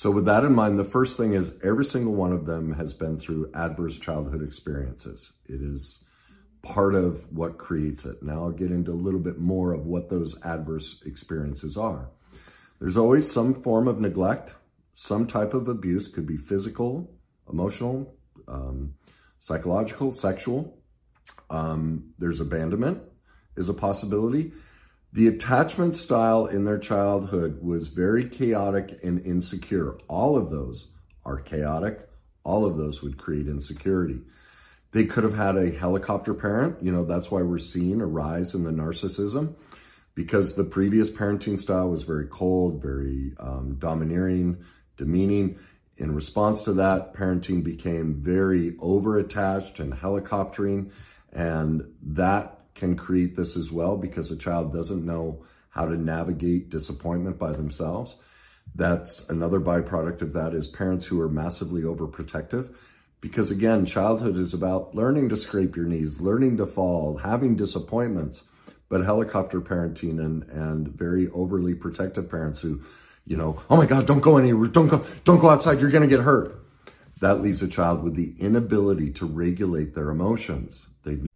So with that in mind, the first thing is every single one of them has been through adverse childhood experiences. It is part of what creates it. Now I'll get into a little bit more of what those adverse experiences are. There's always some form of neglect, some type of abuse, could be physical, emotional, um, psychological, sexual. Um, there's abandonment is a possibility. The attachment style in their childhood was very chaotic and insecure. All of those are chaotic. All of those would create insecurity. They could have had a helicopter parent. You know, that's why we're seeing a rise in the narcissism because the previous parenting style was very cold, very um, domineering, demeaning. In response to that, parenting became very over-attached and helicoptering, and that can create this as well because a child doesn't know how to navigate disappointment by themselves. That's another byproduct of that is parents who are massively overprotective. Because again, childhood is about learning to scrape your knees, learning to fall, having disappointments. But helicopter parenting and, and very overly protective parents who, you know, oh my God, don't go anywhere, don't go, don't go outside, you're gonna get hurt. That leaves a child with the inability to regulate their emotions.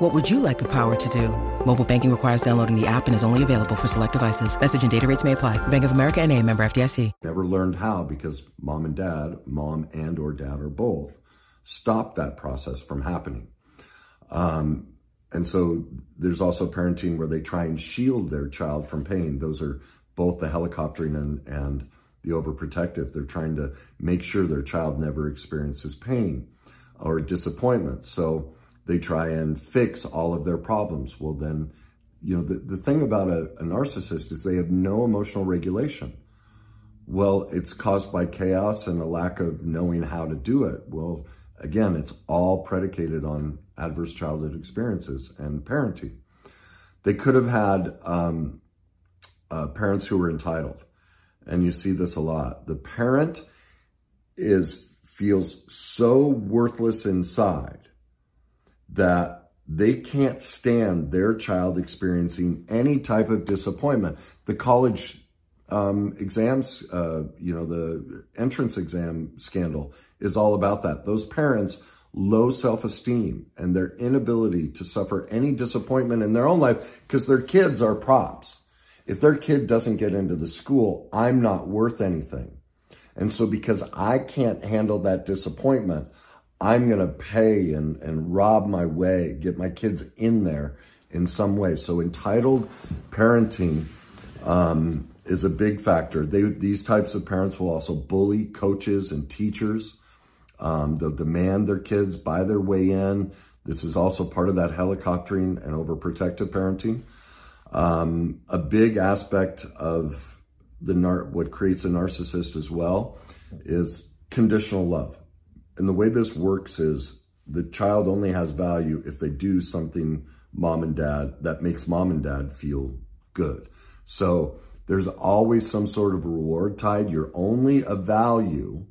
What would you like the power to do? Mobile banking requires downloading the app and is only available for select devices. Message and data rates may apply. Bank of America N.A. member FDIC. Never learned how because mom and dad, mom and or dad or both, stopped that process from happening. Um, and so there's also parenting where they try and shield their child from pain. Those are both the helicoptering and, and the overprotective. They're trying to make sure their child never experiences pain or disappointment. So they try and fix all of their problems. Well, then, you know, the, the thing about a, a narcissist is they have no emotional regulation. Well, it's caused by chaos and a lack of knowing how to do it. Well, again, it's all predicated on adverse childhood experiences and parenting. They could have had um, uh, parents who were entitled, and you see this a lot. The parent is feels so worthless inside that they can't stand their child experiencing any type of disappointment. The college um, exams, uh, you know, the entrance exam scandal is all about that. Those parents, low self-esteem and their inability to suffer any disappointment in their own life because their kids are props. If their kid doesn't get into the school, I'm not worth anything. And so because I can't handle that disappointment, I'm going to pay and, and rob my way, get my kids in there in some way. So entitled parenting um, is a big factor. They, these types of parents will also bully coaches and teachers. Um, they'll demand their kids buy their way in. This is also part of that helicoptering and overprotective parenting. Um, a big aspect of the nar- what creates a narcissist as well is conditional love. And the way this works is the child only has value if they do something mom and dad that makes mom and dad feel good. So there's always some sort of reward tied. You're only a value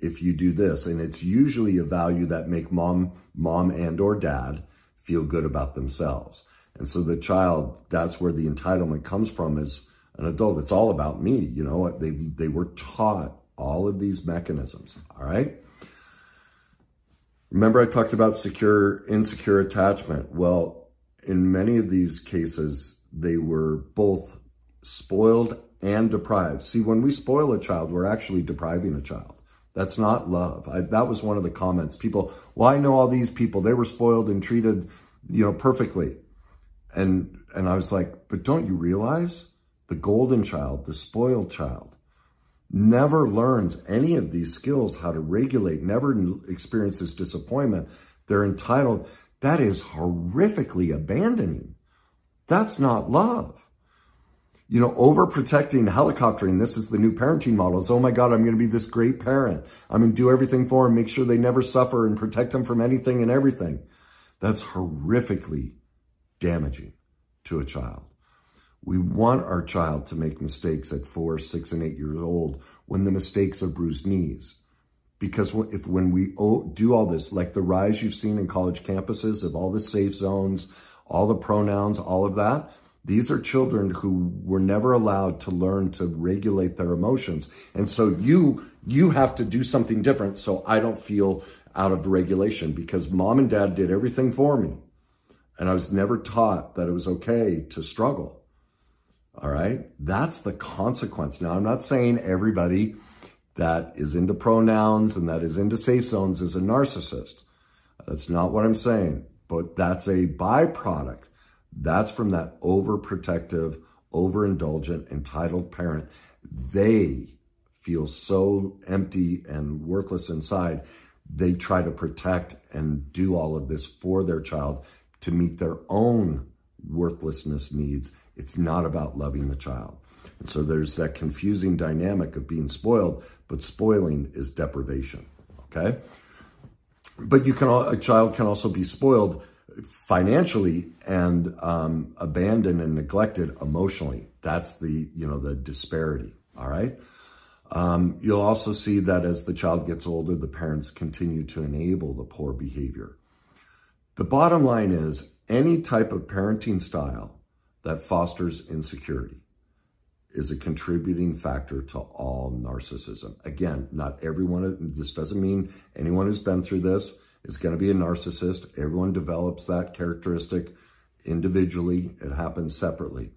if you do this. And it's usually a value that make mom, mom and or dad feel good about themselves. And so the child, that's where the entitlement comes from is an adult. It's all about me. You know, they, they were taught all of these mechanisms. All right. Remember I talked about secure, insecure attachment. Well, in many of these cases, they were both spoiled and deprived. See, when we spoil a child, we're actually depriving a child. That's not love. I, that was one of the comments. People, well, I know all these people. They were spoiled and treated, you know, perfectly. And, and I was like, but don't you realize the golden child, the spoiled child, never learns any of these skills, how to regulate, never experiences disappointment. They're entitled. That is horrifically abandoning. That's not love. You know, overprotecting, helicoptering, this is the new parenting model. It's, oh my God, I'm going to be this great parent. I'm going to do everything for them, make sure they never suffer and protect them from anything and everything. That's horrifically damaging to a child. We want our child to make mistakes at four, six, and eight years old when the mistakes are bruised knees. Because if when we do all this, like the rise you've seen in college campuses of all the safe zones, all the pronouns, all of that, these are children who were never allowed to learn to regulate their emotions. And so you, you have to do something different so I don't feel out of regulation because mom and dad did everything for me. And I was never taught that it was okay to struggle. All right. That's the consequence. Now, I'm not saying everybody that is into pronouns and that is into safe zones is a narcissist. That's not what I'm saying, but that's a byproduct that's from that overprotective, overindulgent, entitled parent. They feel so empty and worthless inside. They try to protect and do all of this for their child to meet their own worthlessness needs. It's not about loving the child. And so there's that confusing dynamic of being spoiled, but spoiling is deprivation. Okay. But you can, a child can also be spoiled financially and um, abandoned and neglected emotionally. That's the, you know, the disparity. All right. Um, you'll also see that as the child gets older, the parents continue to enable the poor behavior. The bottom line is any type of parenting style that fosters insecurity is a contributing factor to all narcissism. Again, not everyone, this doesn't mean anyone who's been through this is going to be a narcissist. Everyone develops that characteristic individually. It happens separately.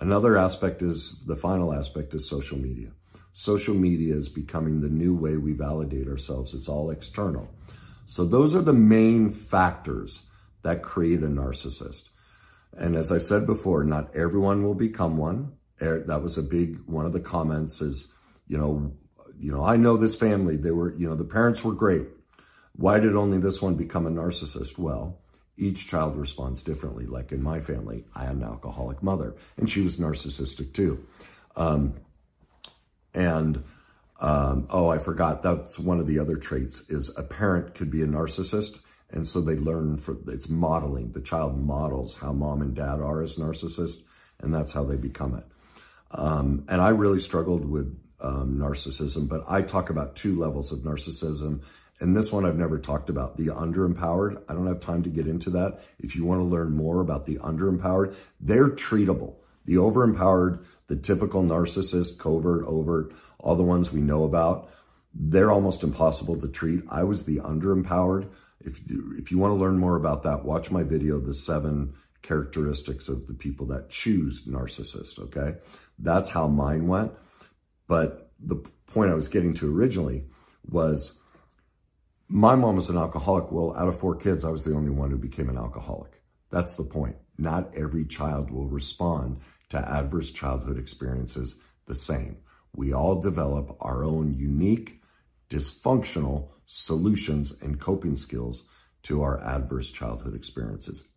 Another aspect is the final aspect is social media. Social media is becoming the new way we validate ourselves. It's all external. So those are the main factors that create a narcissist. And as I said before, not everyone will become one. That was a big one of the comments is, you know, you know, I know this family. They were, you know, the parents were great. Why did only this one become a narcissist? Well, each child responds differently. Like in my family, I had an alcoholic mother, and she was narcissistic too. Um, and um, oh, I forgot. That's one of the other traits. Is a parent could be a narcissist, and so they learn for it's modeling. The child models how mom and dad are as narcissists, and that's how they become it. Um, and I really struggled with um, narcissism, but I talk about two levels of narcissism and this one I've never talked about, the underempowered. I don't have time to get into that. If you want to learn more about the underempowered, they're treatable. The overempowered, the typical narcissist, covert, overt, all the ones we know about, they're almost impossible to treat. I was the underempowered. If you, if you want to learn more about that, watch my video, The Seven Characteristics of the People That Choose Narcissist, okay? That's how mine went. But the point I was getting to originally was my mom was an alcoholic. Well, out of four kids, I was the only one who became an alcoholic. That's the point. Not every child will respond to adverse childhood experiences the same. We all develop our own unique, dysfunctional solutions and coping skills to our adverse childhood experiences.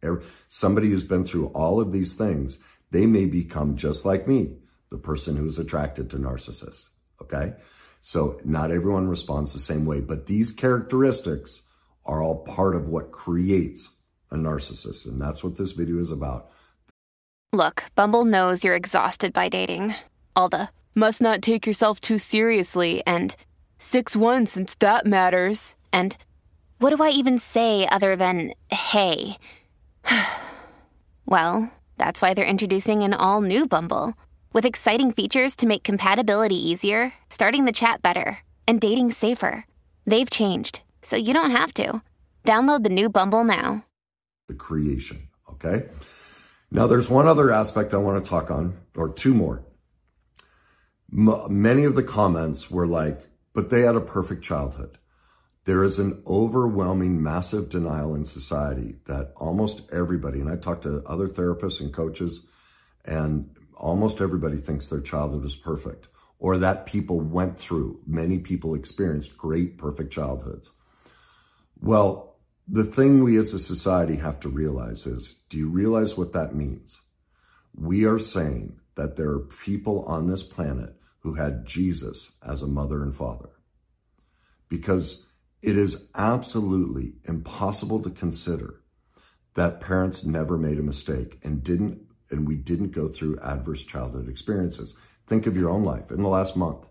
Somebody who's been through all of these things, they may become just like me, the person who is attracted to narcissists. Okay. So not everyone responds the same way, but these characteristics are all part of what creates a narcissist. And that's what this video is about. Look, Bumble knows you're exhausted by dating. All the must not take yourself too seriously and 6 1 since that matters. And what do I even say other than hey? well, that's why they're introducing an all new Bumble. With exciting features to make compatibility easier, starting the chat better, and dating safer. They've changed, so you don't have to. Download the new Bumble now. The creation, okay? Now, there's one other aspect I want to talk on, or two more. M- many of the comments were like, but they had a perfect childhood. There is an overwhelming, massive denial in society that almost everybody, and I talked to other therapists and coaches, and almost everybody thinks their childhood is perfect or that people went through. Many people experienced great, perfect childhoods. Well, the thing we as a society have to realize is do you realize what that means? We are saying that there are people on this planet who had Jesus as a mother and father. Because it is absolutely impossible to consider that parents never made a mistake and didn't and we didn't go through adverse childhood experiences. Think of your own life in the last month.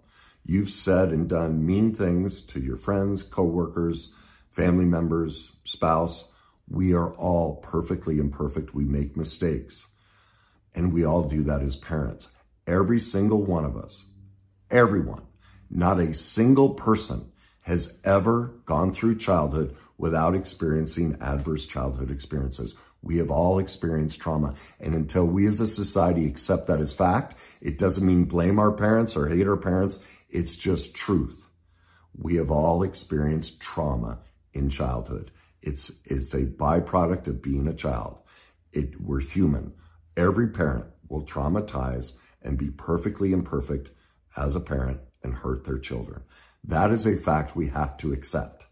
You've said and done mean things to your friends, coworkers, family members, spouse. We are all perfectly imperfect. We make mistakes. And we all do that as parents. Every single one of us, everyone, not a single person has ever gone through childhood without experiencing adverse childhood experiences. We have all experienced trauma. And until we as a society accept that as fact, it doesn't mean blame our parents or hate our parents. It's just truth. We have all experienced trauma in childhood. It's, it's a byproduct of being a child. It, we're human. Every parent will traumatize and be perfectly imperfect as a parent and hurt their children. That is a fact we have to accept.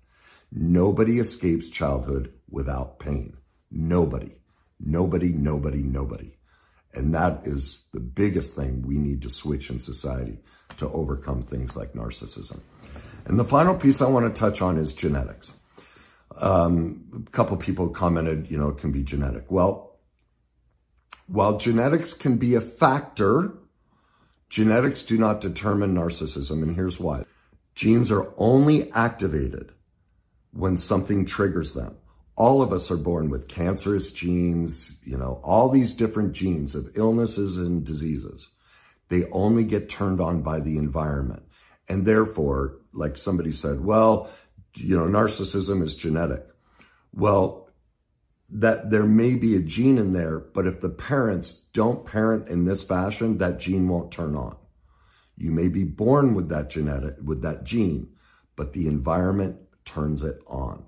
Nobody escapes childhood without pain. Nobody. Nobody, nobody, nobody. And that is the biggest thing we need to switch in society to overcome things like narcissism. And the final piece I want to touch on is genetics. Um, a couple people commented, you know, it can be genetic. Well, while genetics can be a factor, genetics do not determine narcissism. And here's why. Genes are only activated when something triggers them. All of us are born with cancerous genes, you know, all these different genes of illnesses and diseases. They only get turned on by the environment. And therefore, like somebody said, well, you know, narcissism is genetic. Well, that there may be a gene in there, but if the parents don't parent in this fashion, that gene won't turn on. You may be born with that genetic, with that gene, but the environment turns it on.